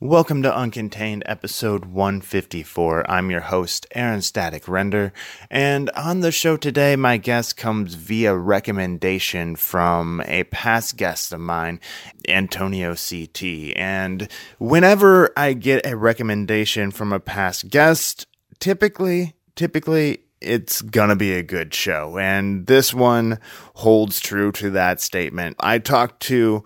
Welcome to Uncontained episode 154. I'm your host, Aaron Static Render, and on the show today, my guest comes via recommendation from a past guest of mine, Antonio CT. And whenever I get a recommendation from a past guest, typically, typically, it's gonna be a good show. And this one holds true to that statement. I talked to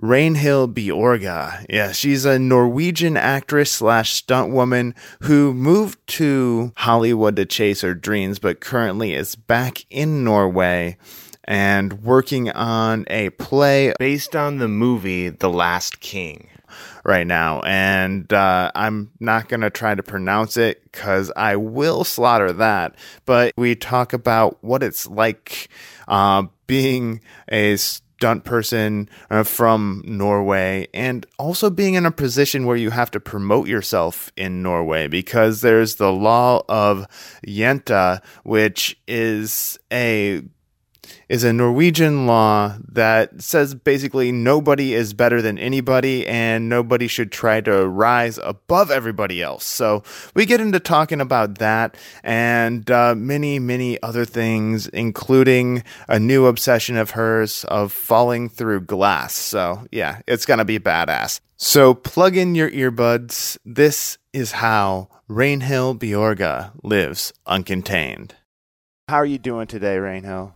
Ragnhild Bjorga. Yeah, she's a Norwegian actress slash stunt woman who moved to Hollywood to chase her dreams, but currently is back in Norway and working on a play based on the movie The Last King right now. And uh, I'm not going to try to pronounce it because I will slaughter that. But we talk about what it's like uh, being a stunt person uh, from Norway and also being in a position where you have to promote yourself in Norway because there's the law of Jante, which is a is a Norwegian law that says basically nobody is better than anybody and nobody should try to rise above everybody else. So we get into talking about that and uh, many, many other things, including a new obsession of hers of falling through glass. So yeah, it's going to be badass. So plug in your earbuds. This is how Rainhill Bjorga lives uncontained. How are you doing today, Rainhill?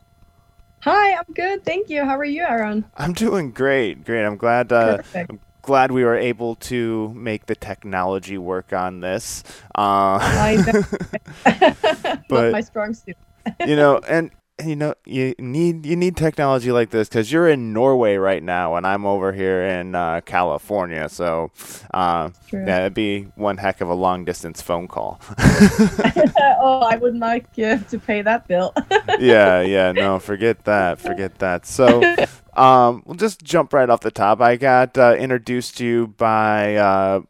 Hi, I'm good. Thank you. How are you, Aaron? I'm doing great. Great. I'm glad. Uh, I'm glad we were able to make the technology work on this. Uh, I but my strong suit. you know, and you know you need you need technology like this because you're in Norway right now and I'm over here in uh, California, so uh, yeah, it'd be one heck of a long distance phone call. oh, I wouldn't like uh, to pay that bill. yeah, yeah, no, forget that, forget that. So. Um, we'll just jump right off the top. I got uh, introduced to you by uh,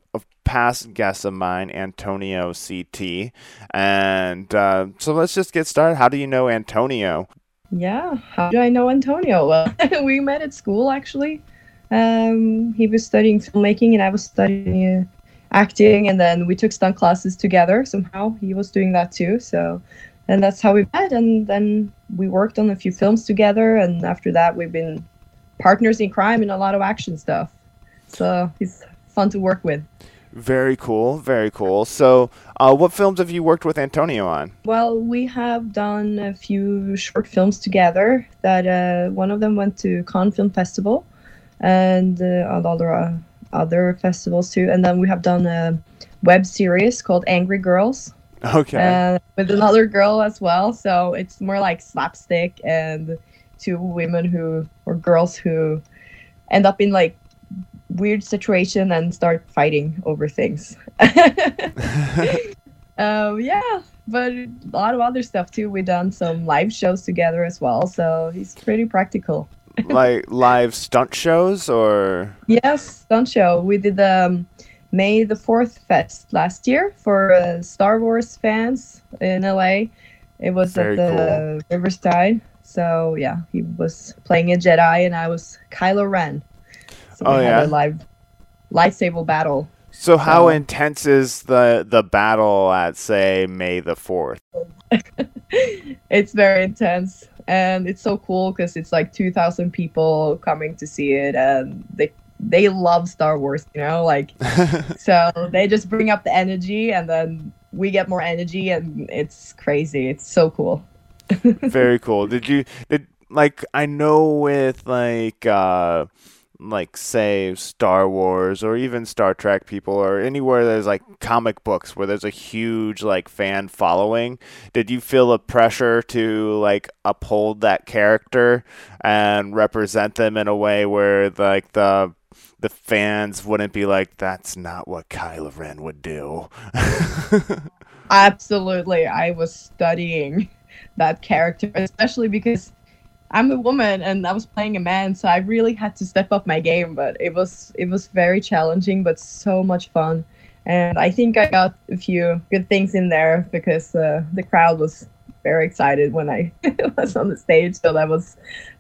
past guest of mine, Antonio CT. And uh, so let's just get started. How do you know Antonio? Yeah, how do I know Antonio? Well, we met at school actually. Um, he was studying filmmaking and I was studying uh, acting, and then we took stunt classes together. Somehow he was doing that too. So, and that's how we met. And then we worked on a few films together. And after that, we've been partners in crime and a lot of action stuff. So he's fun to work with. Very cool, very cool. So, uh, what films have you worked with Antonio on? Well, we have done a few short films together. That uh, one of them went to Cannes Film Festival, and uh, other uh, other festivals too. And then we have done a web series called Angry Girls. Okay. with another girl as well. So it's more like slapstick and two women who or girls who end up in like weird situation and start fighting over things. um, yeah, but a lot of other stuff too. We've done some live shows together as well, so he's pretty practical. like live stunt shows or? Yes, stunt show. We did um, May the Fourth Fest last year for uh, Star Wars fans in LA. It was Very at the cool. Riverside. So yeah, he was playing a Jedi and I was Kylo Ren. So oh, yeah? a live lightsaber battle. So how intense is the the battle at say May the 4th? it's very intense and it's so cool cuz it's like 2000 people coming to see it and they they love Star Wars, you know, like so they just bring up the energy and then we get more energy and it's crazy. It's so cool. very cool. Did you did like I know with like uh like say Star Wars or even Star Trek people or anywhere there's like comic books where there's a huge like fan following, did you feel a pressure to like uphold that character and represent them in a way where like the the fans wouldn't be like that's not what Kylo Ren would do. Absolutely. I was studying that character especially because I'm a woman and I was playing a man, so I really had to step up my game. But it was it was very challenging, but so much fun. And I think I got a few good things in there because uh, the crowd was very excited when I was on the stage. So that was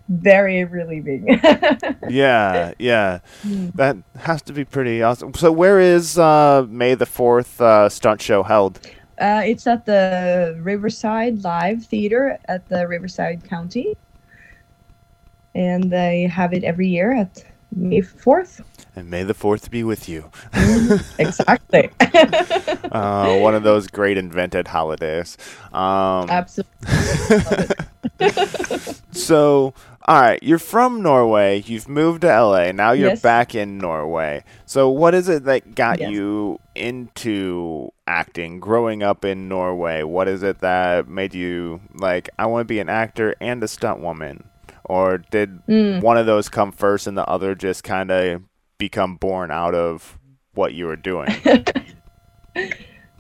very relieving. yeah, yeah. Mm. That has to be pretty awesome. So, where is uh, May the 4th uh, stunt show held? Uh, it's at the Riverside Live Theater at the Riverside County. And they have it every year at May 4th. And May the 4th be with you. exactly. uh, one of those great invented holidays. Um, Absolutely. so, all right, you're from Norway. You've moved to LA. Now you're Yes. back in Norway. So, what is it that got Yes. you into acting growing up in Norway? What is it that made you like, I want to be an actor and a stunt woman? Or did Mm. one of those come first and the other just kind of become born out of what you were doing?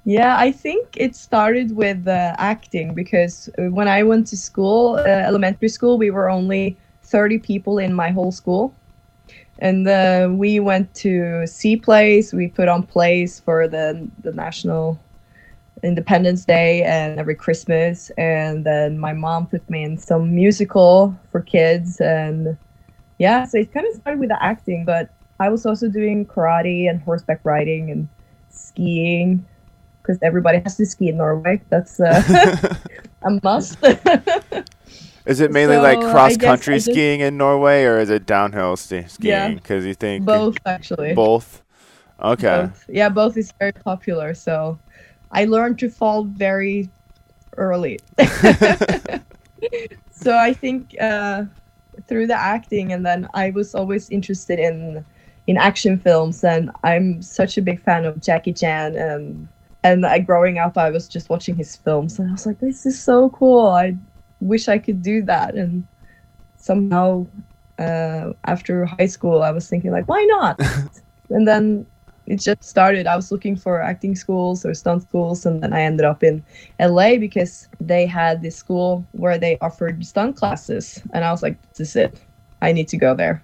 Yeah, I think it started with uh, acting because uh, when I went to school, uh, elementary school, we were only 30 people in my whole school. And uh, we went to see plays, we put on plays for the, the National Independence Day and every Christmas. And then my mom put me in some musical for kids. And yeah, so it kind of started with the acting, but I was also doing karate and horseback riding and skiing because everybody has to ski in Norway. That's uh, a must. Is it mainly So, like cross country just- skiing in Norway, or is it downhill ski- Yeah. skiing? Because you think both actually. both. Okay. Both. Yeah, both is very popular. So I learned to fall very early. so I think uh, through the acting, and then I was always interested in in action films, and I'm such a big fan of Jackie Chan. And and I, growing up, I was just watching his films, and I was like, this is so cool. I wish I could do that. And somehow, uh, after high school, I was thinking like, why not? and then it just started. I was looking for acting schools or stunt schools, and then I ended up in LA because they had this school where they offered stunt classes, and I was like, "This is it. I need to go there."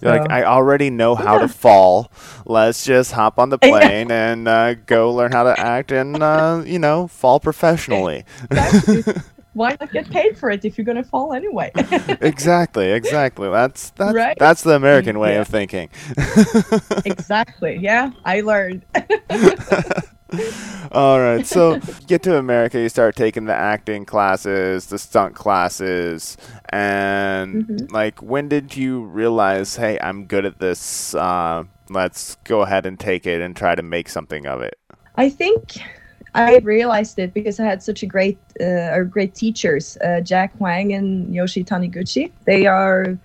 You're like, I already know how to fall. Let's just hop on the plane and uh, go learn how to act and, uh, you know, fall professionally. Exactly. Why not get paid for it if you're gonna fall anyway? exactly, exactly. That's that's Right? that's the American way Yeah. of thinking. exactly. Yeah, I learned. All right, so you get to America, you start taking the acting classes, the stunt classes, and Mhm. like, when did you realize, hey, I'm good at this? Uh, let's go ahead and take it and try to make something of it. I think I realized it because I had such a great, uh, or great teachers, uh, Jack Wang and Yoshi Taniguchi. They are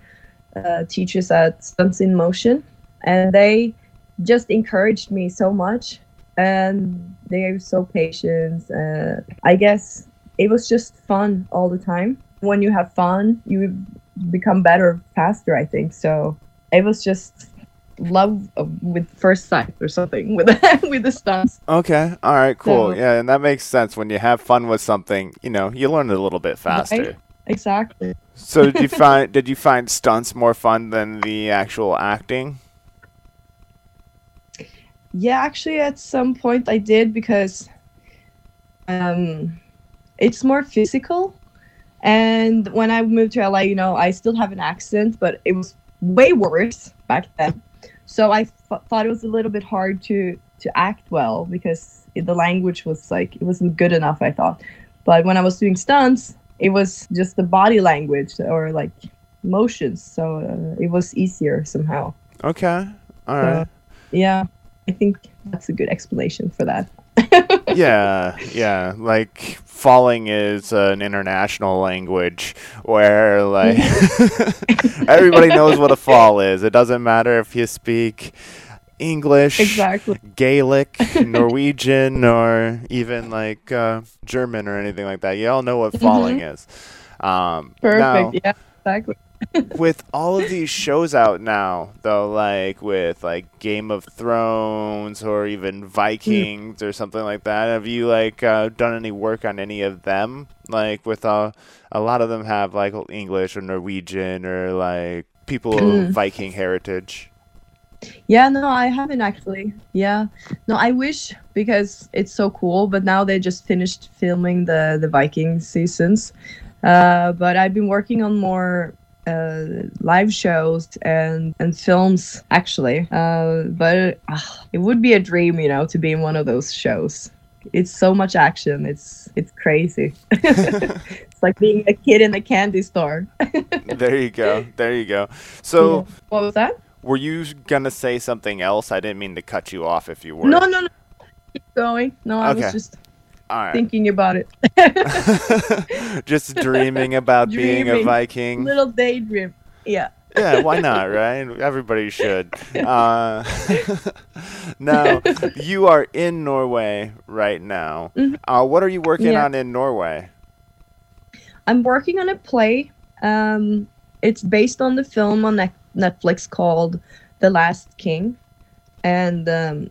uh, teachers at Stunts in Motion, and they just encouraged me so much, and they are so patient. Uh, I guess it was just fun all the time. When you have fun, you become better faster. I think so. It was just love with first sight or something with with the stunts. Okay, all right, cool. So- yeah, and that makes sense. When you have fun with something, you know, you learn it a little bit faster. Exactly. So did you find did you find stunts more fun than the actual acting? Yeah, actually, at some point I did because um, it's more physical. And when I moved to LA, you know, I still have an accent, but it was way worse back then. So I f- thought it was a little bit hard to to act well because it, the language was like it wasn't good enough. I thought, but when I was doing stunts, it was just the body language or like motions, so uh, it was easier somehow. Okay, all right. Yeah, I think that's a good explanation for that. yeah, yeah. Like falling is an international language where like everybody knows what a fall is. It doesn't matter if you speak English, Exactly. Gaelic, Norwegian, or even like uh, German or anything like that. You all know what falling is. Um, Perfect. now- yeah, exactly. With all of these shows out now, though, like with like Game of Thrones or even Vikings or something like that, have you like uh, done any work on any of them? Like with uh, a lot of them have like English or Norwegian or like people of Mm. Viking heritage. Yeah, no, I haven't actually. Yeah, no, I wish because it's so cool. But now they just finished filming the the Viking seasons. Uh, but I've been working on more uh, live shows and and films actually. Uh, but uh, it would be a dream, you know, to be in one of those shows. It's so much action. It's it's crazy. it's like being a kid in a candy store. there you go. There you go. So, what was that? were you gonna say something else? I didn't mean to cut you off. If you were. No, no, no. Keep going. No, I was just right. thinking about it. Just dreaming about being a Viking. Little daydream. Yeah. Yeah, why not, right? Everybody should. Uh, now, you are in Norway right now. Mhm. Uh, what are you working Yeah. on in Norway? I'm working on a play. Um, it's based on the film on Net- Netflix called The Last King, and um,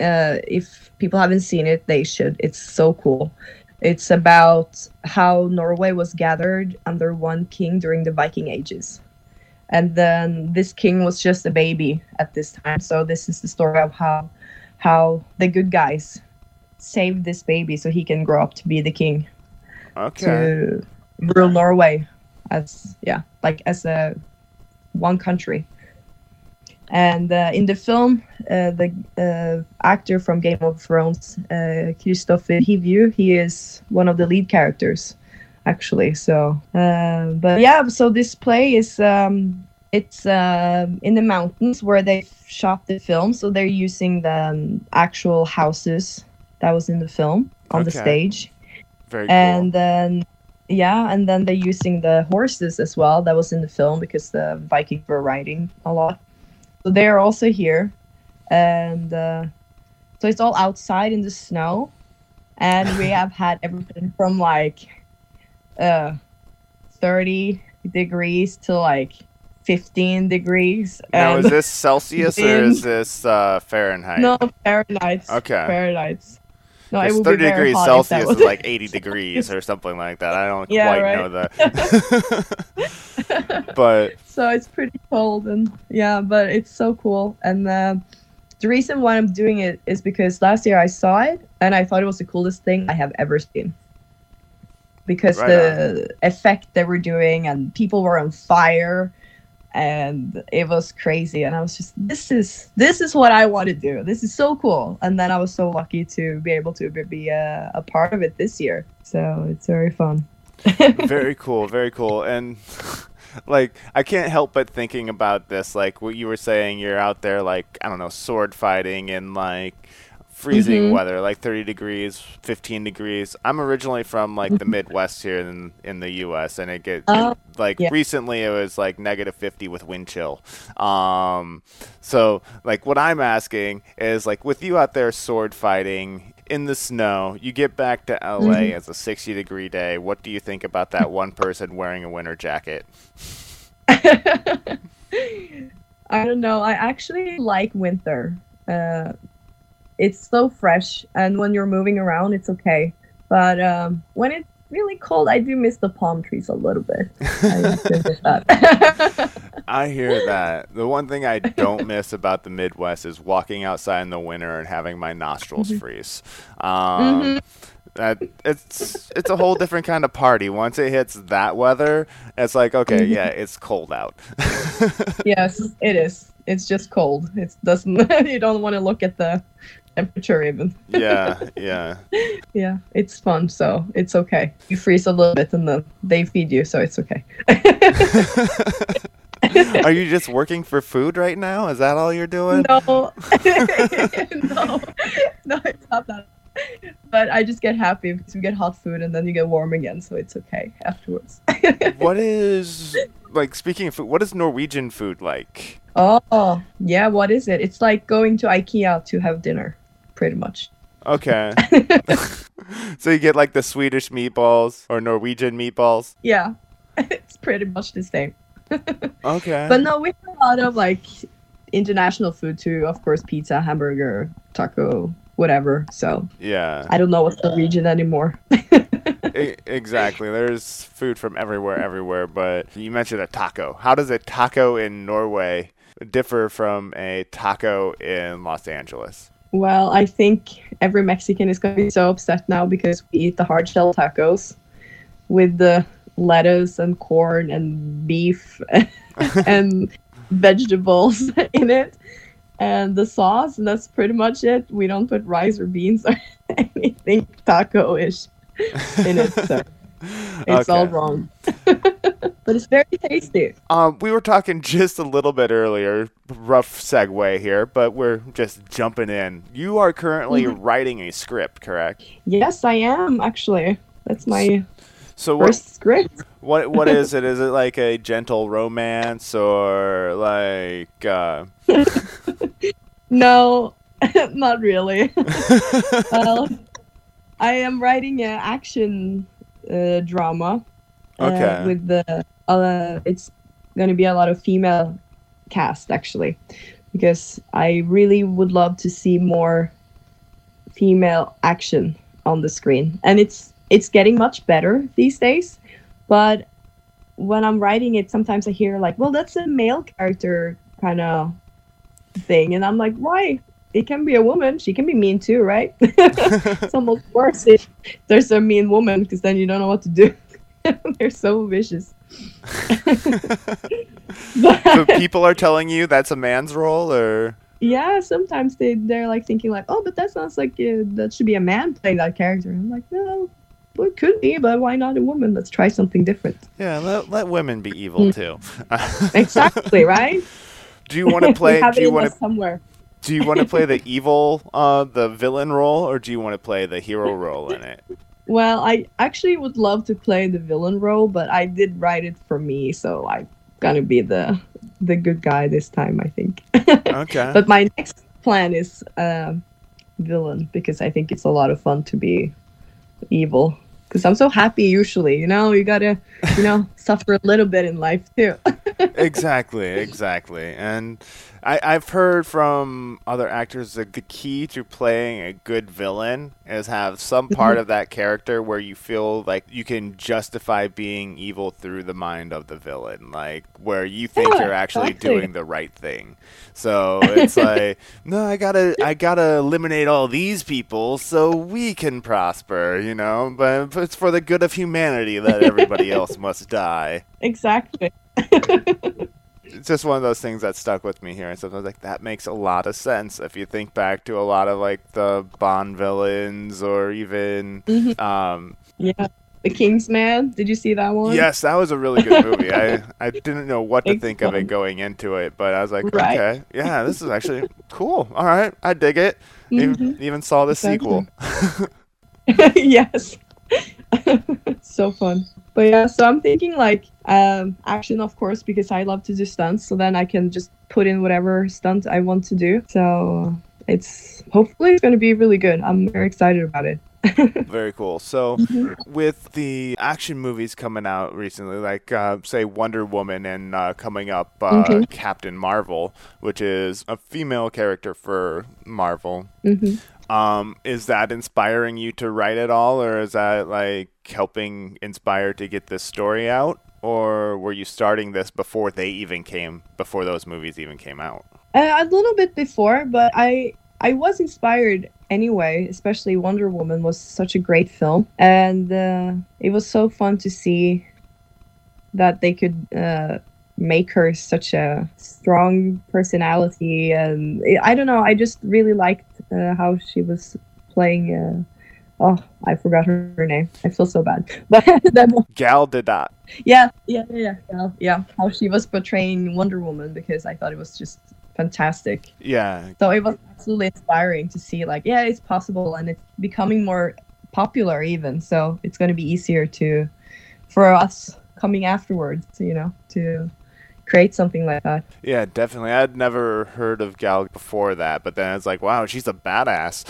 uh, if people haven't seen it, they should. It's so cool. It's about how Norway was gathered under one king during the Viking Ages, and then this king was just a baby at this time. So this is the story of how how the good guys saved this baby so he can grow up to be the king Okay. to rule Norway as yeah, like as a one country. And uh, in the film, uh, the uh, actor from Game of Thrones, uh, Kristofer Hivju, he is one of the lead characters, actually. So, uh, but yeah, so this play is um, it's um in the mountains where they shot the film. So they're using the um, actual houses that was in the film on the stage Very cool. and then yeah and then they're using the horses as well that was in the film because the vikings were riding a lot so they're also here. And uh, so it's all outside in the snow. And we have had everything from like uh 30 degrees to like 15 degrees. Now, is this Celsius or is this uh, Fahrenheit? no fahrenheit. Okay. fahrenheit no Because would 30 be degrees hot if that Celsius is like 80 degrees or something like that. I don't Yeah, quite right. know that. but so it's pretty cold and yeah but it's so cool and uh, the reason why i'm doing it is because last year i saw it and i thought it was the coolest thing i have ever seen because Right the effect they were doing and people were on fire and it was crazy. And i was just this is this is what i want to do. This is so cool. And then i was so lucky to be able to be- a, uh, a part of it this year. So it's very fun. Very cool, very cool. And like I can't help but thinking about this like what you were saying you're out there like I don't know sword fighting and like freezing Mhm. weather like 30 degrees 15 degrees i'm originally from like the midwest here in in the us and it get Oh, like yeah. recently it was like negative 50 with wind chill um so like what i'm asking is like with you out there sword fighting in the snow you get back to la Mhm. it's a 60 degree day what do you think about that one person wearing a winter jacket I don't know. I actually like winter. Uh, it's so fresh, and when you're moving around, it's okay. But um, when it's really cold, I do miss the palm trees a little bit. I do miss that. I hear that. The one thing I don't miss about the Midwest is walking outside in the winter and having my nostrils Mhm. freeze. Um, that it's it's a whole different kind of party. Once it hits that weather, it's like okay, Mhm. yeah, it's cold out. yes, it is. It's just cold. It doesn't. you don't want to look at the temperature even. yeah, yeah. Yeah, it's fun, so it's okay. You freeze a little bit, and then they feed you, so it's okay. Are you just working for food right now? Is that all you're doing? No, no, no, it's not that. But I just get happy because we get hot food and then you get warm again, so it's okay afterwards. What is like speaking of food? What is Norwegian food like? oh, yeah, what is it? It's like going to IKEA to have dinner, pretty much. Okay. so you get like the Swedish meatballs or Norwegian meatballs. Yeah, it's pretty much the same. Okay. But no, we have a lot of like international food too. Of course, pizza, hamburger, taco, whatever. So yeah. I don't know what's the region anymore. Exactly. There's food from everywhere, everywhere. But you mentioned a taco. How does a taco in Norway differ from a taco in Los Angeles? Well, I think every Mexican is going to be so upset now because we eat the hard shell tacos with the lettuce and corn and beef and vegetables in it and the sauce and that's pretty much it. We don't put rice or beans or anything taco-ish in it so it's all wrong but it's very tasty Um, we were talking just a little bit earlier, rough segue here, but we're just jumping in. You are currently Mm-hmm. writing a script, correct? yes i am actually that's my So what, first script what what is it? Is it like a gentle romance or like uh no not really well, I am writing an action uh, drama. uh, Okay. with the uh, it's going to be a lot of female cast actually, because I really would love to see more female action on the screen, and it's it's getting much better these days. But when I'm writing it, sometimes I hear like, "Well, that's a male character kind of thing," and I'm like, "Why?" It can be a woman. She can be mean too, right? it's almost worse if there's a mean woman because then you don't know what to do. They're so vicious. but, so people are telling you that's a man's role or yeah, sometimes they they're like thinking like, oh, but that sounds like uh, that should be a man playing that character. I'm like, no, well, it could be, but why not a woman? Let's try something different. Yeah, let, let women be evil too. Exactly, right? do you want to play do you want to somewhere. Do you want to play the evil uh the villain role or do you want to play the hero role in it? Well, I actually would love to play the villain role, but I did write it for me, so I'm gonna be the the good guy this time, I think. Okay. but my next plan is um, villain because I think it's a lot of fun to be evil. Because I'm so happy usually, you know. You gotta, you know, suffer a little bit in life too. exactly, exactly. And I, I've heard from other actors that the key to playing a good villain is have some Mm-hmm. part of that character where you feel like you can justify being evil through the mind of the villain, like where you think Yeah, you're actually exactly. doing the right thing. So it's like, no, I gotta, I gotta eliminate all these people so we can prosper, you know. But it's for the good of humanity that everybody else must die exactly. it's just one of those things that stuck with me here. And so I was like, that makes a lot of sense if you think back to a lot of like the Bond villains or even. Mhm. Um, Yeah. The King's Man. Did you see that one? yes, that was a really good movie. I, I didn't know what to think of it going into it, but I was like, Right. okay, yeah, this is actually cool. All right, I dig it. Even, Mhm. even saw the Exactly. sequel. yes. so fun. But yeah, so I'm thinking like um, action, of course, because I love to do stunts. So then I can just put in whatever stunt I want to do. So it's hopefully it's going to be really good. I'm very excited about it. Very cool. So, Mm-hmm. with the action movies coming out recently, like uh, say Wonder Woman and uh, coming up uh, Mhm. Captain Marvel, which is a female character for Marvel, hmm um, is that inspiring you to write it all, or is that like helping inspire to get this story out, or were you starting this before they even came, before those movies even came out? Uh, a little bit before, but I I was inspired anyway. Especially Wonder Woman was such a great film, and uh, it was so fun to see that they could uh, make her such a strong personality. And I don't know, I just really liked uh, how she was playing. Uh, oh, I forgot her, her name. I feel so bad, but that Gal Gadot. yeah, yeah, yeah, yeah, yeah. How she was portraying Wonder Woman because I thought it was just fantastic. Yeah, So it was absolutely inspiring to see, like, yeah, it's possible, and it's becoming more popular even. So it's going to be easier to, for us coming afterwards, you know, to create something like that. Yeah, definitely. I'd never heard of Gal before that, but then it's like, wow, she's a badass.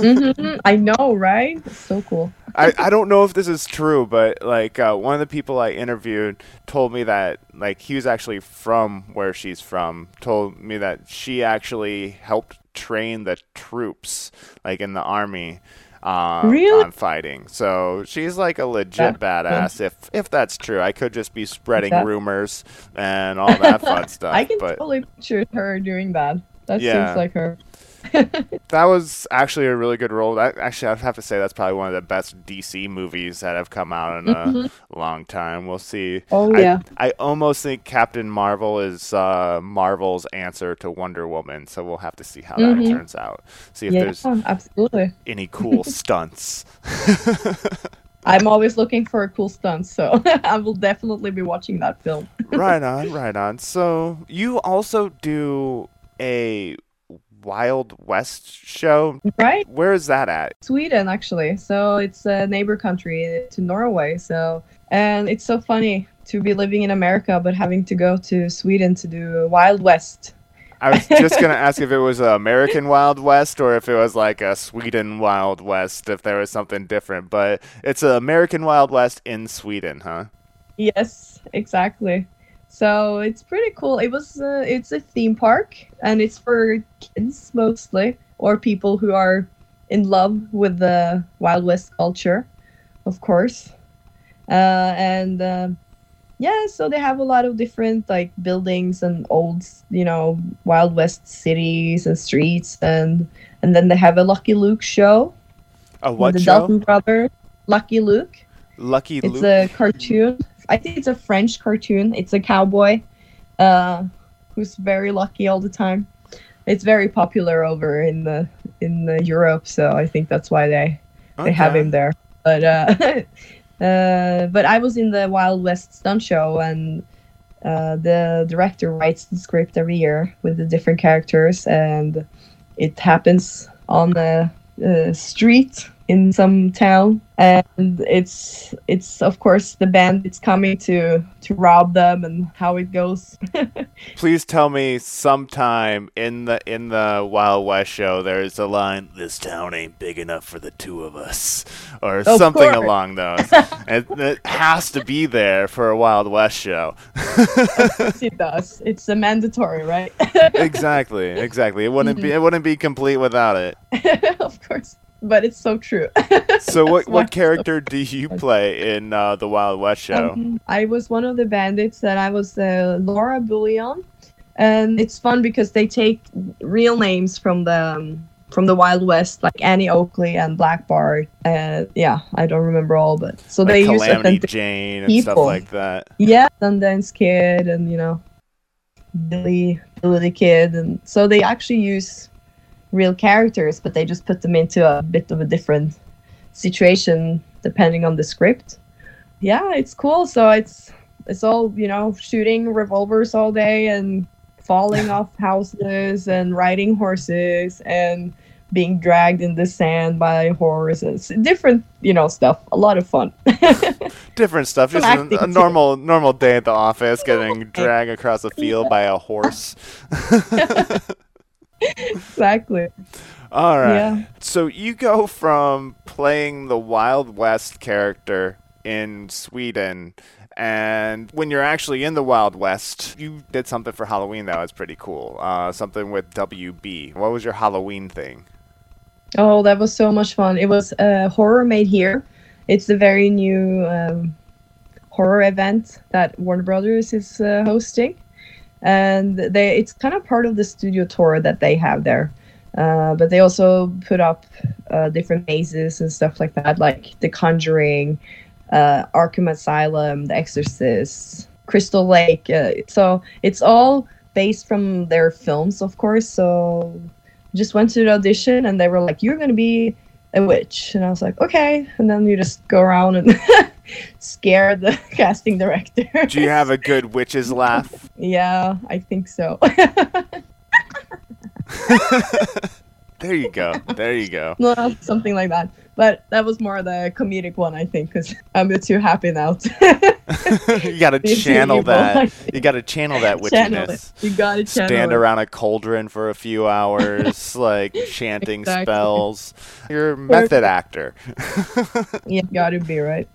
Mhm, I know, right? It's so cool. I, I don't know if this is true, but like uh, one of the people I interviewed told me that like he was actually from where she's from. Told me that she actually helped train the troops like in the army uh, Really? on fighting. So she's like a legit That's badass. If if that's true, I could just be spreading That- rumors and all that fun stuff. I can but totally picture her doing that. That Yeah. seems like her. that was actually a really good role. That actually, I'd have to say that's probably one of the best DC movies that have come out in a long time. We'll see. Oh I, yeah. I almost think Captain Marvel is uh, Marvel's answer to Wonder Woman, so we'll have to see how that Mhm. turns out. See if Yeah, there's absolutely. any cool stunts. I'm always looking for a cool stunt, so I will definitely be watching that film. right on, right on. So you also do a Wild West show. Right? Where is that at? Sweden, actually. So it's a neighbor country to Norway. So, and it's so funny to be living in America but having to go to Sweden to do Wild West. I was just gonna ask if it was a American Wild West or if it was like a Sweden Wild West, if there was something different. But it's an American Wild West in Sweden, huh? Yes, exactly. So it's pretty cool. It was uh, it's a theme park and it's for kids mostly or people who are in love with the Wild West culture, of course. Uh, and uh, yeah, so they have a lot of different like buildings and old, you know, Wild West cities and streets and and then they have a Lucky Luke show. A what the show? Dalton brother, Lucky Luke. Lucky It's Luke. It's a cartoon. I think it's a French cartoon. It's a cowboy uh, who's very lucky all the time. It's very popular over in the in the Europe, so I think that's why they they have him there. But uh, uh, but I was in the Wild West stunt show, and uh, the director writes the script every year with the different characters, and it happens on the a street in some town, and it's it's of course the band. bandits coming to to rob them and how it goes. Please tell me sometime in the in the Wild West show there's a line this town ain't big enough for the two of us or Of something course. along those. it, it has to be there for a Wild West show. it does. It's a mandatory, right? exactly, exactly. It wouldn't be it wouldn't be complete without it. of course, but it's so true. So what what character do you play in uh, the Wild West show? Um, I was one of the bandits, that I was uh, Laura Bullion, and it's fun because they take real names from the um, from the Wild West, like Annie Oakley and Black Bart. Uh, yeah, I don't remember all, but so like they use Calamity authentic. Jane and stuff people. like that. Yeah, Sundance Kid, and you know, Billy, Billy the Kid, and so they actually use real characters, but they just put them into a bit of a different situation depending on the script. Yeah, it's cool. So it's it's all you know, shooting revolvers all day and falling off houses and riding horses and being dragged in the sand by horses. Different, you know, stuff. A lot of fun. Different stuff. Just a, acting, a too. normal normal day at the office, getting dragged across a field by a horse. Exactly. All right. Yeah. So you go from playing the Wild West character in Sweden, and when you're actually in the Wild West, you did something for Halloween that was pretty cool. Uh, something with WB. What was your Halloween thing? Oh, that was so much fun. It was uh, Horror Made Here. It's a very new um, horror event that Warner Brothers is uh, hosting. And they it's kind of part of the studio tour that they have there. Uh, but they also put up uh, different mazes and stuff like that, like The Conjuring, uh, Arkham Asylum, The Exorcist, Crystal Lake. Uh, so it's all based from their films, of course. So just went to the audition and they were like, "You're gonna be a witch," and I was like, "Okay." And then you just go around and scare the casting director. Do you have a good witch's laugh? yeah, I think so. There you go. There you go. no, something like that. But that was more the comedic one, I think, because I'm a bit too happy now. you gotta channel that. You gotta channel that witchiness. it. You gotta channel stand it. around a cauldron for a few hours, like chanting Exactly. spells. You're a method actor. Yeah, gotta be right.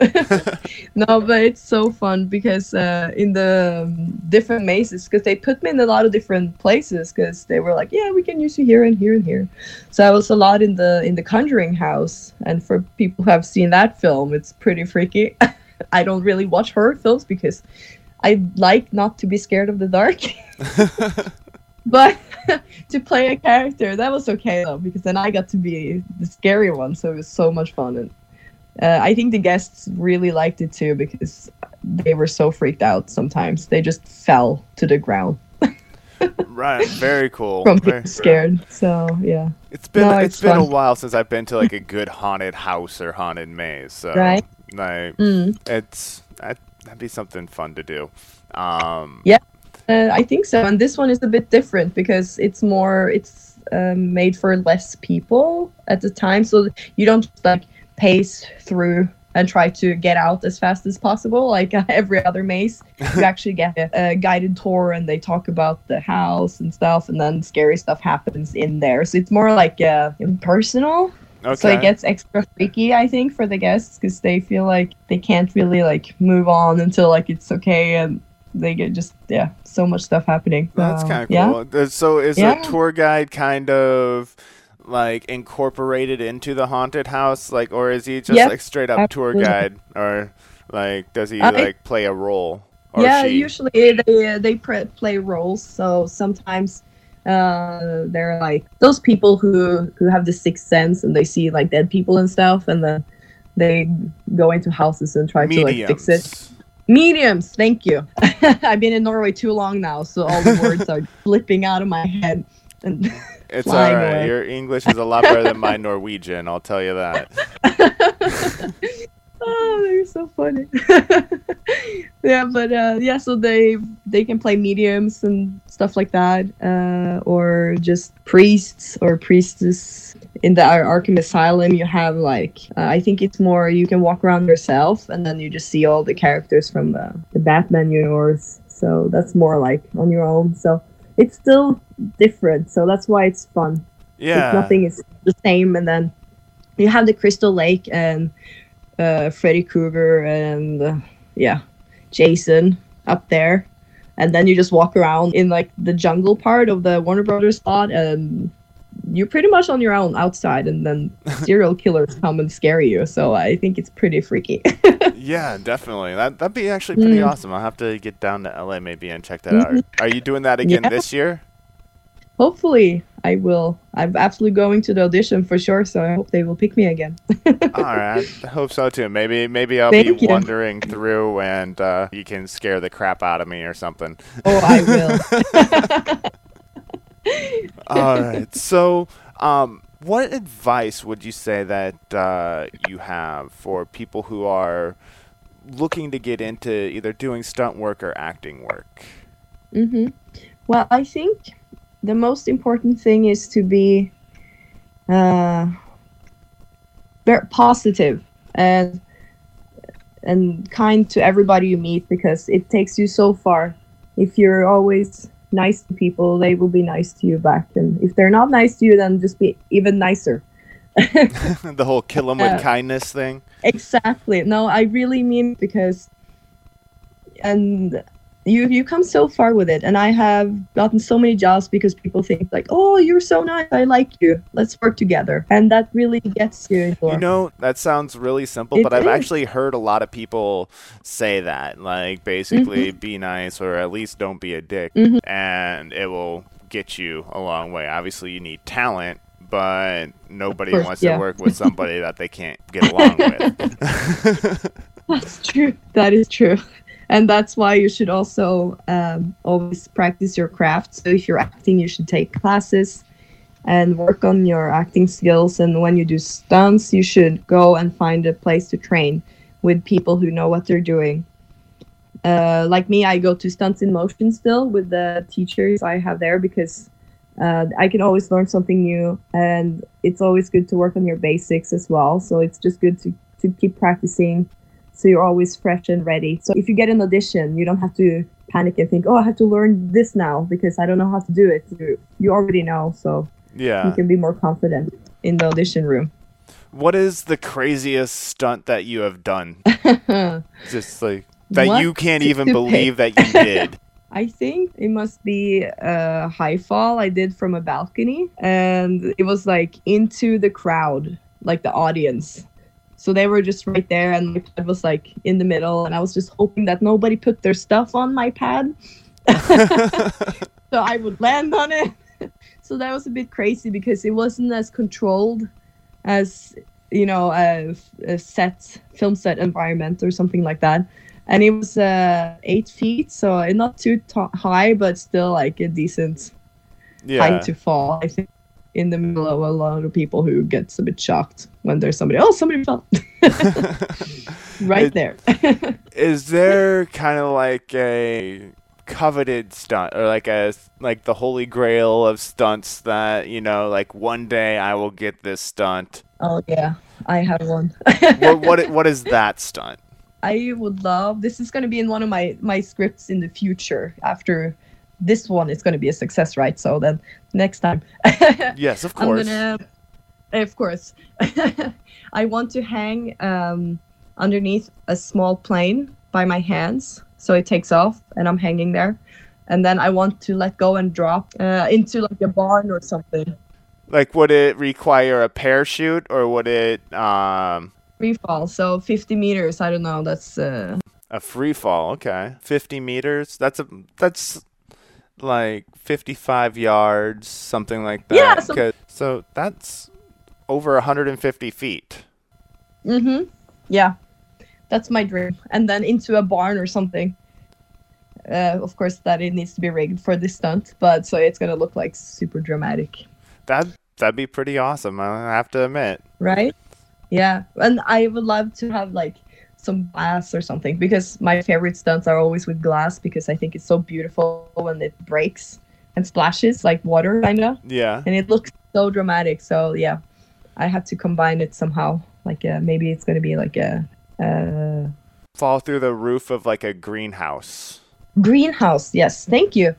no, but it's so fun because uh, in the um, different mazes, because they put me in a lot of different places, because they were like, "Yeah, we can use you here and here and here." So I was a lot in the in the Conjuring house, and for people who have seen that film, it's pretty freaky. I don't really watch horror films because I like not to be scared of the dark. but to play a character that was okay though because then I got to be the scary one, so it was so much fun. And uh, I think the guests really liked it too because they were so freaked out. Sometimes they just fell to the ground right, very cool. from Very- being scared. So yeah, It's been No, it's it's been a while since I've been to like a good haunted house or haunted maze. So Right. like Mm. it's that, that'd be something fun to do. Um, Yeah. Uh, I think so. And this one is a bit different because it's more it's um, made for less people at the time, so you don't like pace through and try to get out as fast as possible like every other maze. You actually get a, a guided tour and they talk about the house and stuff, and then scary stuff happens in there. So it's more like uh, impersonal. okay. So it gets extra freaky, I think, for the guests because they feel like they can't really like move on until like it's okay and they get just yeah so much stuff happening. That's So, kind of cool. Uh, So is Yeah. a tour guide kind of like incorporated into the haunted house, like, or is he just Yep, like straight up absolutely. tour guide, or like does he Uh, like play a role? Or yeah, she? usually they they pre- play roles. So sometimes uh, they're like those people who who have the sixth sense and they see like dead people and stuff, and then they go into houses and try to like fix it. Mediums. Mediums, thank you. I've been in Norway too long now, so all the words are flipping out of my head. And It's all right. away. Your English is a lot better than my Norwegian. I'll tell you that. oh, they're so funny. yeah, but uh, yeah, so they they can play mediums and stuff like that, uh, or just priests or priestess. In the Ar- Arkham Asylum, you have like uh, I think it's more you can walk around yourself, and then you just see all the characters from the, the Batman universe. So that's more like on your own. So it's still different. So that's why it's fun. Yeah. If nothing is the same, and then you have the Crystal Lake and uh, Freddy Krueger and uh, yeah, Jason up there, and then you just walk around in like the jungle part of the Warner Brothers spot, and you're pretty much on your own outside, and then serial killers come and scare you. So I think it's pretty freaky. Yeah, definitely. That that'd be actually pretty Mm. awesome. I'll have to get down to LA maybe and check that out. Are you doing that again Yeah. this year? Hopefully, I will. I'm absolutely going to the audition for sure. So I hope they will pick me again. All right, I hope so too. Maybe maybe I'll Thank be you. wandering through and uh, you can scare the crap out of me or something. Oh, I will. All right. So, um, what advice would you say that uh, you have for people who are looking to get into either doing stunt work or acting work? hmm Well, I think the most important thing is to be uh, very positive and and kind to everybody you meet because it takes you so far. If you're always nice to people, they will be nice to you back, and if they're not nice to you, then just be even nicer. the whole kill them with Uh, kindness thing. Exactly. No, I really mean because and you you come so far with it and I have gotten so many jobs because people think like, "Oh, you're so nice. I like you. Let's work together." And that really gets you. You know, that sounds really simple, It but I've actually heard a lot of people say that. Like, basically, Mm-hmm. be nice or at least don't be a dick, Mhm. and it will get you a long way. Obviously, you need talent, but nobody course, wants yeah. to work with somebody that they can't get along with. That's true. That is true. And that's why you should also um, always practice your craft. So if you're acting, you should take classes and work on your acting skills. And when you do stunts, you should go and find a place to train with people who know what they're doing. Uh, like me, I go to Stunts in Motion still with the teachers I have there because uh, I can always learn something new, and it's always good to work on your basics as well. So it's just good to, to keep practicing so you're always fresh and ready. So if you get an audition, you don't have to panic and think, "Oh, I have to learn this now because I don't know how to do it." You, you already know, so you can be more confident in the audition room. What is the craziest stunt that you have done? Just like that What you can't even believe that you did. I think it must be a high fall I did from a balcony, and it was like into the crowd, like the audience. So they were just right there, and my pad was like in the middle, and I was just hoping that nobody put their stuff on my pad. so I would land on it. so that was a bit crazy because it wasn't as controlled as you know a, a set film set environment or something like that and it was uh, eight feet so not too t- high but still like a decent yeah. height to fall i think in the middle of a lot of people who gets a bit shocked when there's somebody oh somebody fell right It- there Is there kind of like a coveted stunt or like a like the holy grail of stunts that, you know, like one day I will get this stunt. oh yeah i have one what what what is that stunt? I would love. This is going to be in one of my my scripts in the future. After this one, is going to be a success, right? So then next time, Yes, of I'm course. gonna, of course, I want to hang um, underneath a small plane by my hands, so it takes off, and I'm hanging there. And then I want to let go and drop uh, into like a barn or something. Like would it require a parachute or would it um Free fall, so 50 meters. I don't know. That's uh, a free fall? Okay. 50 meters. That's a that's like 55 yards, something like that. Yeah, so- so that's over 150 feet. Mm-hmm. Yeah, that's my dream. And then into a barn or something. Uh, of course, that it needs to be rigged for this stunt, but so it's gonna look like super dramatic, That that'd be pretty awesome. I have to admit. right? Yeah, and I would love to have like some glass or something because my favorite stunts are always with glass because I think it's so beautiful when it breaks and splashes like water, kinda, Yeah. and it looks so dramatic. So yeah, I have to combine it somehow. Like uh, maybe it's gonna be like a. Uh, Fall through the roof of like a greenhouse. Greenhouse, yes, thank you.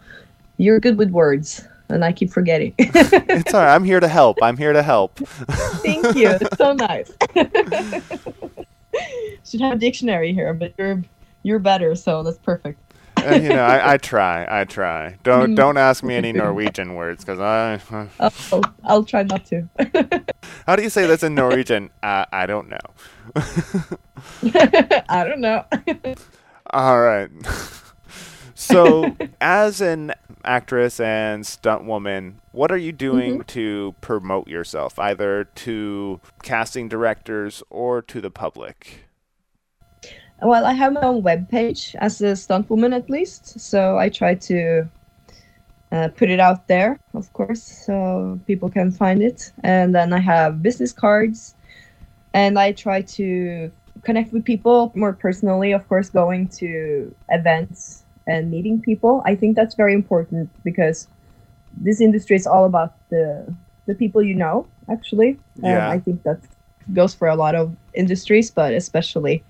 You're good with words, and I keep forgetting. It's all right. I'm here to help. I'm here to help. thank you. It's so nice. Should have a dictionary here, but you're you're better, so that's perfect. Uh, you know, I, I try. I try. Don't don't ask me any Norwegian words because I. uh, Oh, I'll try not to. how do you say this in Norwegian? Uh, I don't know. I don't know. All right. so, as an actress and stunt woman, what are you doing to promote yourself, either to casting directors or to the public? well, I have my own webpage as a stunt woman, at least, so I try to uh, put it out there, of course, so people can find it. And then I have business cards, and I try to connect with people more personally, of course, going to events and meeting people. I think that's very important because this industry is all about the the people you know, actually. And Yeah. I think that goes for a lot of industries, but especially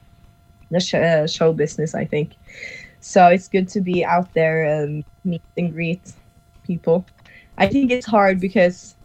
the sh- uh, show business, I think. So it's good to be out there and meet and greet people. I think it's hard because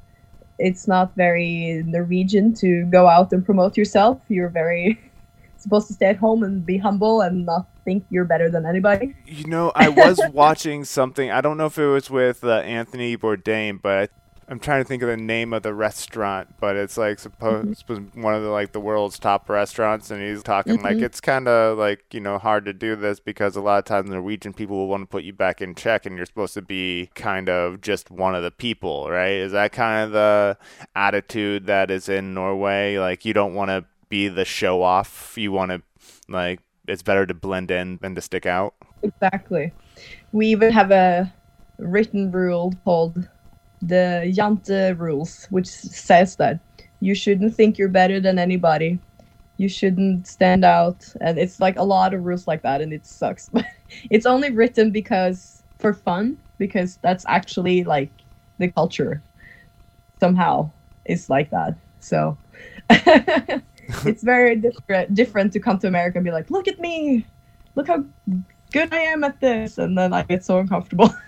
it's not very Norwegian to go out and promote yourself. You're very supposed to stay at home and be humble and not think you're better than anybody. You know, I was watching something. I don't know if it was with uh, Anthony Bourdain, but I'm trying to think of the name of the restaurant. But it's like supposed was one of the like the world's top restaurants, and he's talking like Mhm. it's kind of like you know hard to do this because a lot of times Norwegian people will want to put you back in check, and you're supposed to be kind of just one of the people, right? Is that kind of the attitude that is in Norway? Like you don't want to be the show off. You want to like it's better to blend in than to stick out. Exactly. We even have a written rule called the Jante rules, which says that you shouldn't think you're better than anybody. You shouldn't stand out, and it's like a lot of rules like that, and it sucks. But it's only written because for fun, because that's actually like the culture. Somehow, it's like that. So it's very different different to come to America and be like, look at me, look how good I am at this, and then I get so uncomfortable.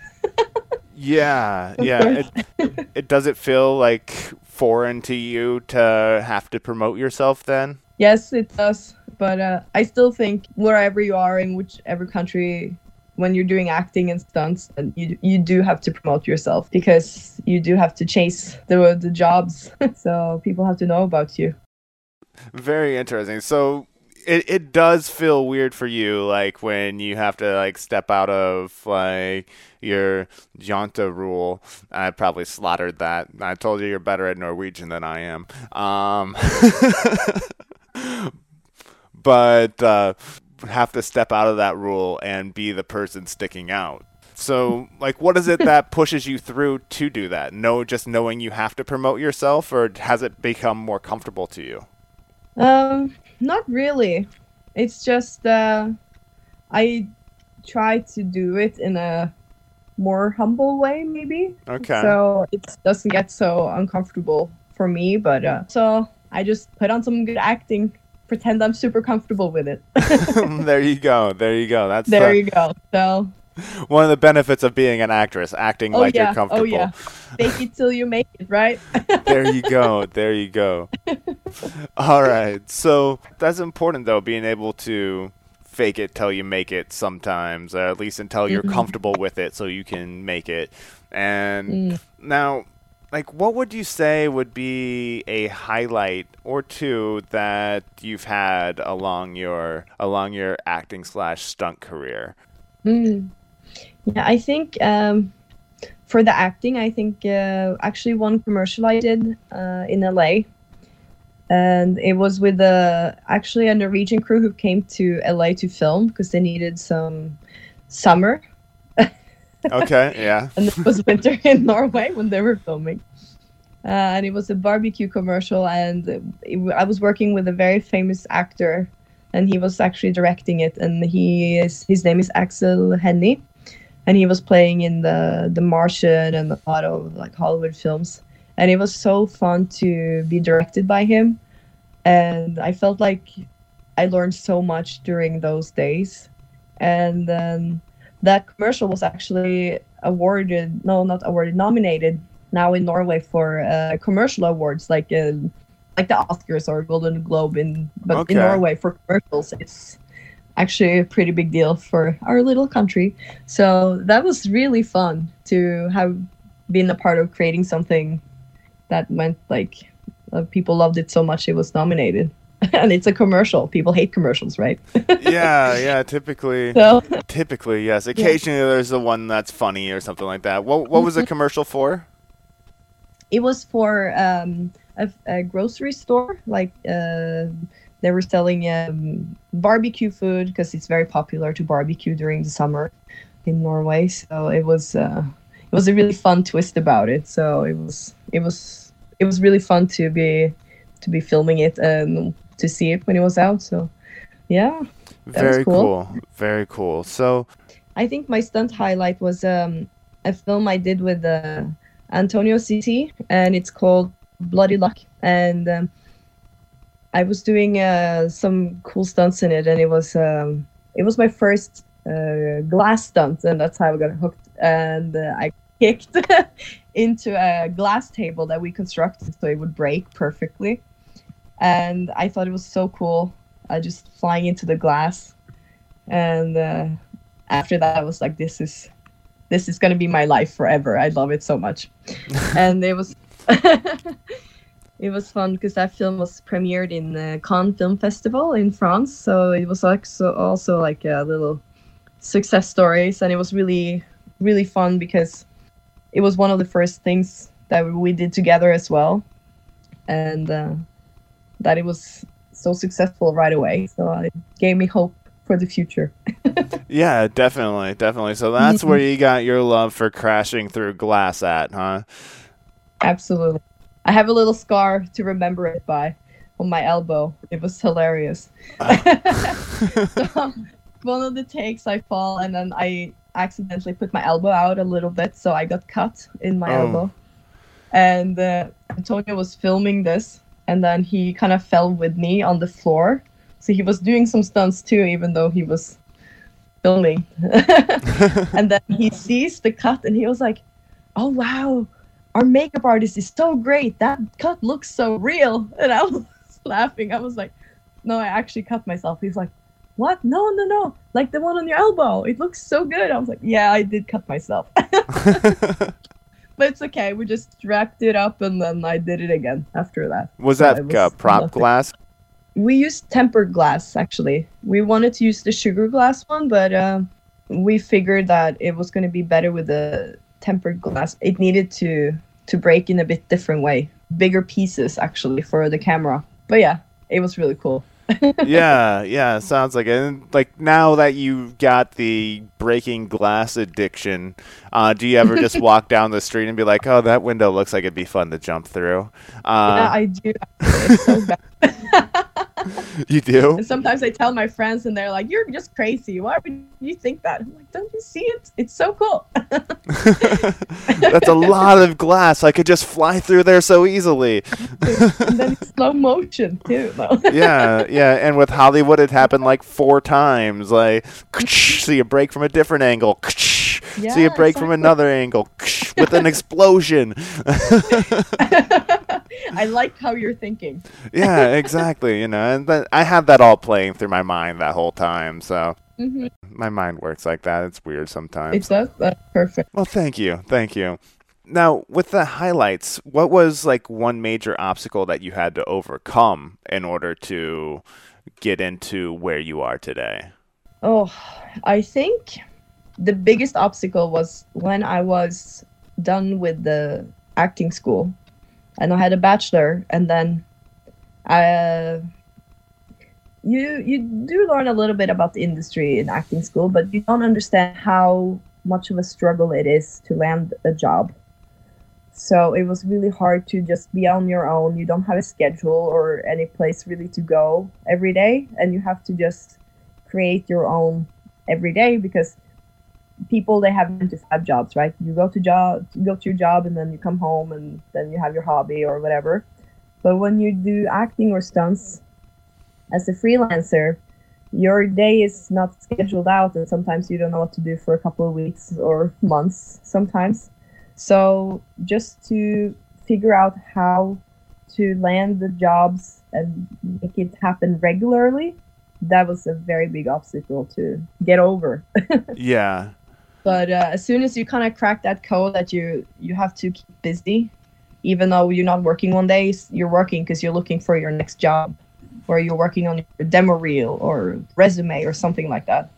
Yeah, yeah. It, it does it feel like foreign to you to have to promote yourself then? yes, it does, but uh, I still think wherever you are in whichever country, when you're doing acting and stunts, then you you do have to promote yourself because you do have to chase the the jobs, so people have to know about you. Very interesting. So it, it does feel weird for you, like when you have to like step out of like your Janta rule. I probably slaughtered that. I told you you're better at Norwegian than I am. Um, but uh, have to step out of that rule and be the person sticking out. So, like, what is it that pushes you through to do that? No, just knowing you have to promote yourself, or has it become more comfortable to you? Um, not really. It's just uh, I try to do it in a more humble way, maybe. Okay. So it doesn't get so uncomfortable for me. But uh, so I just put on some good acting, pretend I'm super comfortable with it. there you go. There you go. That's there the, you go. So one of the benefits of being an actress, acting oh like yeah, you're comfortable. oh yeah, fake it till you make it, right? there you go. There you go. All right. So that's important, though, being able to fake it till you make it sometimes, at least until you're Mhm. comfortable with it so you can make it. And Mm. now, like, what would you say would be a highlight or two that you've had along your along your acting slash stunt career? Mm. Yeah, I think um, for the acting, I think uh, actually one commercial I did uh, in LA, and it was with a actually a Norwegian crew who came to LA to film because they needed some summer, Okay. Yeah. and it was winter in Norway when they were filming. Uh, and it was a barbecue commercial, and it, I was working with a very famous actor, and he was actually directing it. And he is his name is Aksel Hennie, and he was playing in the the Martian and a lot of like Hollywood films. And it was so fun to be directed by him, and I felt like I learned so much during those days. And then that commercial was actually awarded no not awarded nominated now in norway for uh, commercial awards like uh, like the oscars or golden globe in but Okay. in norway for commercials it's actually a pretty big deal for our little country so that was really fun to have been a part of creating something that meant like uh, people loved it so much it was nominated and it's a commercial people hate commercials right yeah. Yeah. Typically. so Typically, yes. Occasionally, there's the one that's funny or something like that. What What was the commercial for? it was for um, a, a grocery store. Like uh, they were selling um, barbecue food because it's very popular to barbecue during the summer in Norway. So it was uh, it was a really fun twist about it. So it was it was it was really fun to be to be filming it and to see it when it was out. So yeah, Very cool. cool. Very cool. So, I think my stunt highlight was um, a film I did with uh, Antonio Cici, and it's called Bloody Luck. And um, I was doing uh, some cool stunts in it, and it was um, it was my first uh, glass stunt, and that's how I got hooked. And uh, I kicked into a glass table that we constructed so it would break perfectly. And I thought it was so cool. I just flying into the glass, and uh, after that, I was like, "This is, this is gonna be my life forever. I love it so much." and it was, it was fun because that film was premiered in the Cannes Film Festival in France, so it was like so also like a little success stories, and it was really, really fun because it was one of the first things that we did together as well, and uh, that it was so successful right away. So it gave me hope for the future. yeah, definitely, definitely. So that's where you got your love for crashing through glass at, huh? Absolutely. I have a little scar to remember it by on my elbow. It was hilarious. so, one of the takes, I fall and then I accidentally put my elbow out a little bit, so I got cut in my Oh. elbow. And uh, Antonio was filming this, and then he kind of fell with me on the floor. So he was doing some stunts too, even though he was filming. and then he sees the cut, and he was like, "Oh wow, our makeup artist is so great. That cut looks so real." And I was laughing. I was like, "No, I actually cut myself." He's like, "What? No, no, no! Like the one on your elbow. It looks so good." I was like, "Yeah, I did cut myself." but it's okay. We just wrapped it up, and then I did it again after that. was So that was uh, prop nothing. glass? we used tempered glass actually. We wanted to use the sugar glass one, but uh, we figured that it was going to be better with the tempered glass. It needed to to break in a bit different way, bigger pieces actually for the camera. But yeah, it was really cool. yeah, yeah, sounds like it. And like now that you've got the breaking glass addiction, uh, do you ever just walk down the street and be like, "Oh, that window looks like it'd be fun to jump through"? Uh, yeah, I do. It's so bad. you do? And sometimes I tell my friends, and they're like, "You're just crazy. Why would you think that?" I'm like, "Don't you see it? It's so cool." That's a lot of glass. I could just fly through there so easily. and then slow motion too, though. yeah, yeah. And with Hollywood, it happened like four times. Like, so you break from a different angle. Yeah, so you break exactly. from another angle with an explosion. I like how you're thinking. yeah, exactly. You know, and I had that all playing through my mind that whole time. So hmm my mind works like that. It's weird sometimes. It does. That's perfect. Well, thank you. Thank you. Now, with the highlights, what was like one major obstacle that you had to overcome in order to get into where you are today? Oh, I think the biggest obstacle was when I was done with the acting school. And I had a bachelor and then uh, you you do learn a little bit about the industry in acting school but you don't understand how much of a struggle it is to land a job. So it was really hard to just be on your own. You don't have a schedule or any place really to go every day and you have to just create your own every day because people they have to five jobs right? You go to job you go to your job and then you come home and then you have your hobby or whatever. But when you do acting or stunts as a freelancer your day is not scheduled out and sometimes you don't know what to do for a couple of weeks or months sometimes. So just to figure out how to land the jobs and make it happen regularly that was a very big obstacle to get over. Yeah. But uh, as soon as you kind of crack that code that you you have to keep busy even though you're not working one day you're working because you're looking for your next job or you're working on your demo reel or resume or something like that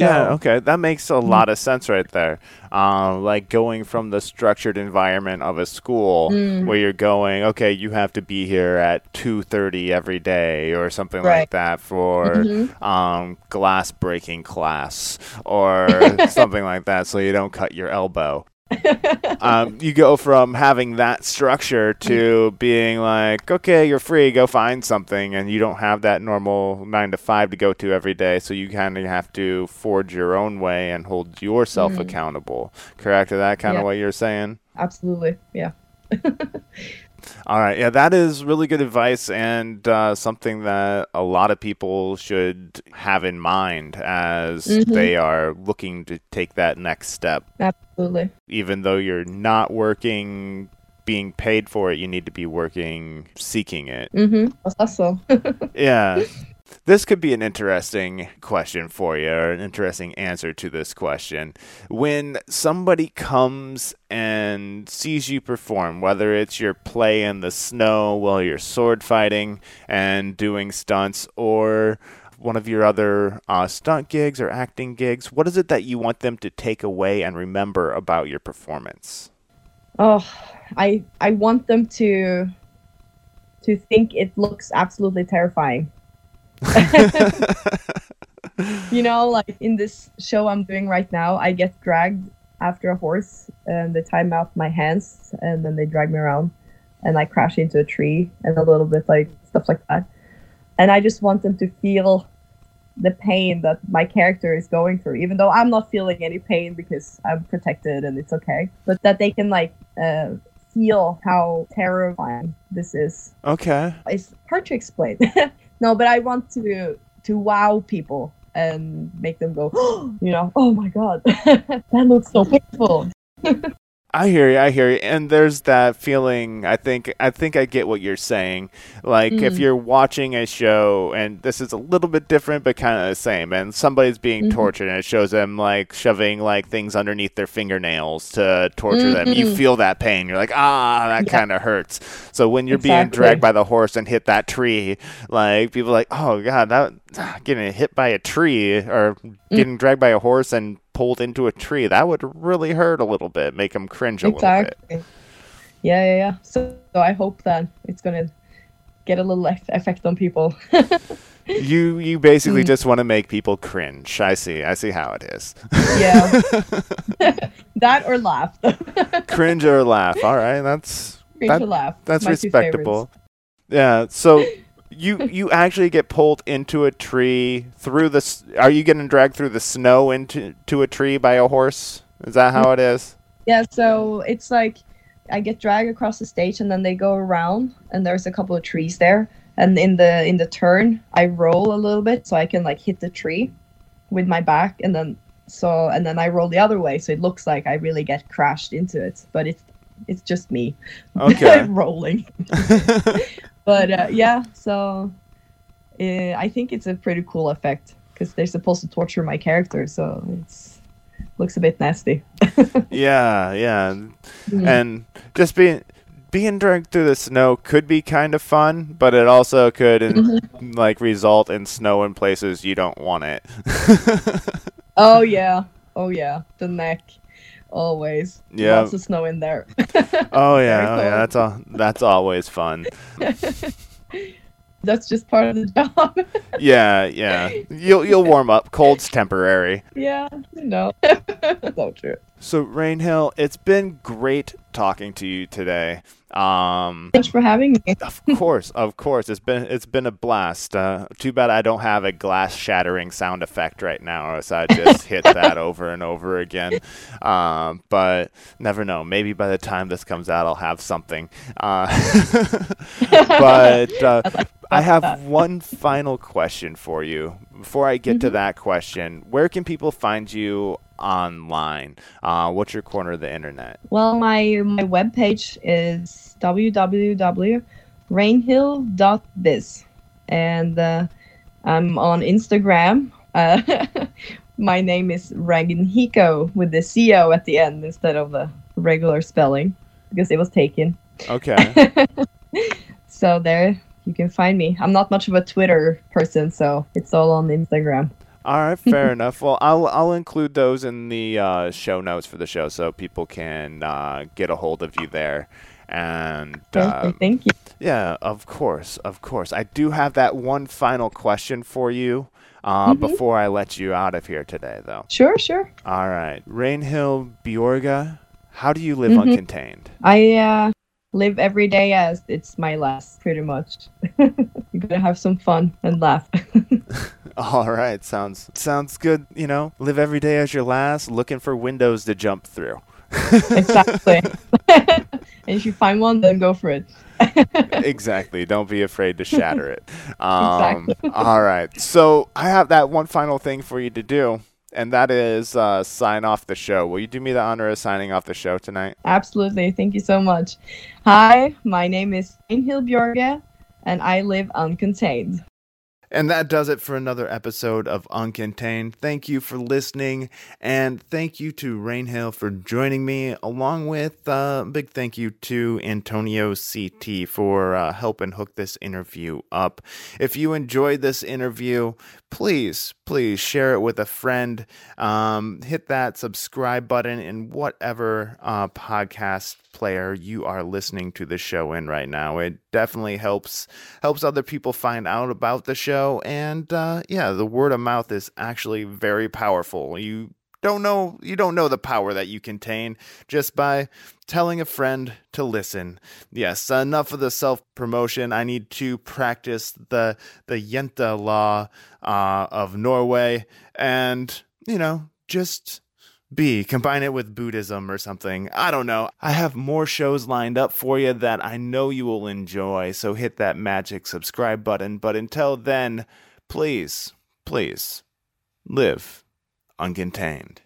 Yeah, okay. That makes a lot of sense right there. Um, like going from the structured environment of a school Mm. where you're going, okay, you have to be here at 2:30 every day or something like that for Mhm. um, glass breaking class or something like that so you don't cut your elbow. um, you go from having that structure to being like, okay, you're free, go find something, and you don't have that normal nine to five to go to every day, so you kind of have to forge your own way and hold yourself Mm. accountable. Correct? Is that kind of Yeah. what you're saying? absolutely yeah All right, yeah, that is really good advice and uh, something that a lot of people should have in mind as Mhm. they are looking to take that next step. absolutely. Even though you're not working being paid for it you need to be working seeking it. Mm-hmm. Hustle yeah this could be an interesting question for you or an interesting answer to this question. When somebody comes and sees you perform whether it's your play in the snow while you're sword fighting and doing stunts or one of your other uh, stunt gigs or acting gigs what is it that you want them to take away and remember about your performance? Oh i i want them to to think it looks absolutely terrifying you know like in this show i'm doing right now i get dragged after a horse and they tie me up my hands and then they drag me around and i crash into a tree and a little bit like stuff like that. And i just want them to feel the pain that my character is going through even though i'm not feeling any pain because i'm protected and it's okay but that they can like uh, feel how terrifying this is. Okay. It's hard to explain. no, but I want to to wow people and make them go, you know, oh my god, that looks so painful. I hear you. I hear you. And there's that feeling. I think. I think I get what you're saying. Like if Mm. you're watching a show, and this is a little bit different, but kind of the same. And somebody's being Mhm. tortured, and it shows them like shoving like things underneath their fingernails to torture them. You Mhm. feel that pain. You're like, ah, that Yeah. kind of hurts. So when you're being dragged by the horse and hit that tree, like people are like, oh god, that getting hit by a tree or Mm. getting dragged by a horse and pulled into a tree, that would really hurt a little bit, make them cringe a little bit. Yeah, yeah, yeah. So, so I hope that it's gonna get a little eff- effect on people. You you basically Mm. just want to make people cringe. I see. I see how it is. yeah. that or laugh. cringe or laugh. All right, that's Cringe That- or laugh. that's My respectable. Yeah. So you you actually get pulled into a tree through the. s- Are you getting dragged through the snow into to a tree by a horse? Is that how it is? Yeah, so it's like I get dragged across the stage and then they go around and there's a couple of trees there. And in the in the turn I roll a little bit so I can like hit the tree with my back and then so and then I roll the other way so it looks like I really get crashed into it. But it's it's just me Okay. rolling. But uh, yeah, so uh, I think it's a pretty cool effect because they're supposed to torture my character, so it's looks a bit nasty. yeah, yeah. Mm. and just being being dragged through the snow could be kind of fun, but it also could in, like result in snow in places you don't want it. Oh yeah, oh yeah, the neck, always. Yeah. lots of snow in there. oh yeah, oh, yeah, that's all. That's always fun. That's just part of the job. Yeah, yeah. You'll you'll warm up. Cold's temporary. yeah, no, so true. So Rainhill, it's been great talking to you today. Um, Thanks for having me. of course, of course, it's been it's been a blast. Uh, too bad I don't have a glass shattering sound effect right now, or else I just hit that over and over again. Um, but never know. Maybe by the time this comes out, I'll have something. Uh, but uh, I have one final question for you. Before I get to Mhm. that question, where can people find you online? Uh, what's your corner of the internet? Well, my my webpage is www.rainhill.biz, and uh, I'm on Instagram. Uh, my name is Ragnhiko with the co at the end instead of the regular spelling because it was taken. Okay. So there you can find me. I'm not much of a Twitter person, so it's all on Instagram. All right, fair enough. Well, I'll I'll include those in the uh, show notes for the show so people can uh, get a hold of you there. And uh, Thank you. yeah, of course, of course. I do have that one final question for you uh, Mhm. before I let you out of here today, though. Sure, sure. All right, Rainhill Bjorga, how do you live Mhm. uncontained? I uh, live every day as it's my last, pretty much. you gotta have some fun and laugh. All right, sounds sounds good. You know, live every day as your last, looking for windows to jump through. exactly. and if you find one, then go for it. exactly. Don't be afraid to shatter it. Um, Exactly. all right. So I have that one final thing for you to do, and that is uh, sign off the show. Will you do me the honor of signing off the show tonight? Absolutely. Thank you so much. Hi, my name is Einhild Bjorge, and I live uncontained. And that does it for another episode of Uncontained. Thank you for listening, and thank you to Rainhill for joining me, along with uh, a big thank you to Antonio CT for uh, helping hook this interview up. If you enjoyed this interview, please, please share it with a friend. Um, hit that subscribe button in whatever uh, podcast player you are listening to the show in right now. It definitely helps helps other people find out about the show, and uh, yeah, the word of mouth is actually very powerful. You don't know you don't know the power that you contain just by telling a friend to listen. Yes, enough of the self promotion. I need to practice the the Yenta law uh, of Norway, and you know just be combine it with Buddhism or something. I don't know. I have more shows lined up for you that I know you will enjoy. So hit that magic subscribe button. But until then, please, please live uncontained.